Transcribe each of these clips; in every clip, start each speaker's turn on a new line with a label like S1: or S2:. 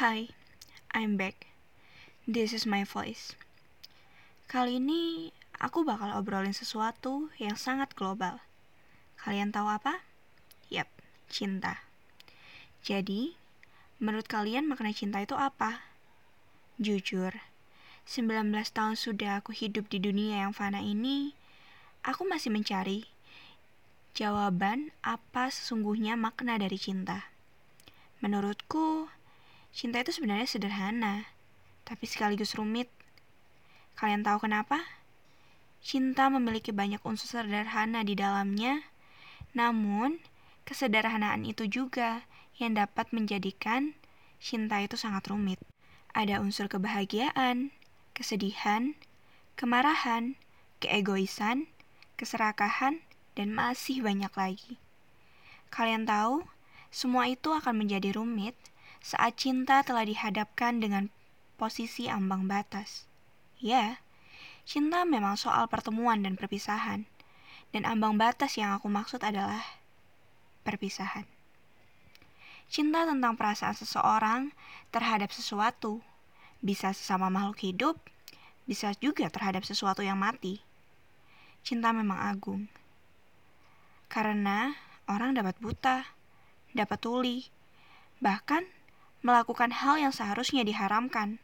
S1: Hi, I'm back. This is my voice. Kali ini aku bakal obrolin sesuatu yang sangat global. Kalian tahu apa? Yap, cinta. Jadi, menurut kalian makna cinta itu apa? Jujur, 19 tahun sudah aku hidup di dunia yang fana ini, aku masih mencari jawaban apa sesungguhnya makna dari cinta. Menurutku, cinta itu sebenarnya sederhana, tapi sekaligus rumit. Kalian tahu kenapa? Cinta memiliki banyak unsur sederhana di dalamnya, namun kesederhanaan itu juga yang dapat menjadikan cinta itu sangat rumit. Ada unsur kebahagiaan, kesedihan, kemarahan, keegoisan, keserakahan, dan masih banyak lagi. Kalian tahu, semua itu akan menjadi rumit saat cinta telah dihadapkan dengan posisi ambang batas. Ya, cinta memang soal pertemuan dan perpisahan, dan ambang batas yang aku maksud adalah perpisahan. Cinta tentang perasaan seseorang terhadap sesuatu, bisa sesama makhluk hidup, bisa juga terhadap sesuatu yang mati. Cinta memang agung, karena orang dapat buta, dapat tuli, bahkan melakukan hal yang seharusnya diharamkan.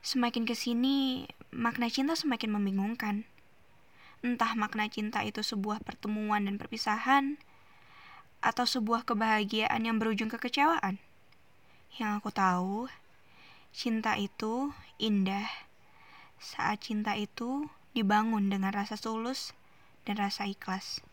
S1: Semakin ke sini, makna cinta semakin membingungkan. Entah makna cinta itu sebuah pertemuan dan perpisahan, atau sebuah kebahagiaan yang berujung kekecewaan. Yang aku tahu, cinta itu indah saat cinta itu dibangun dengan rasa tulus dan rasa ikhlas.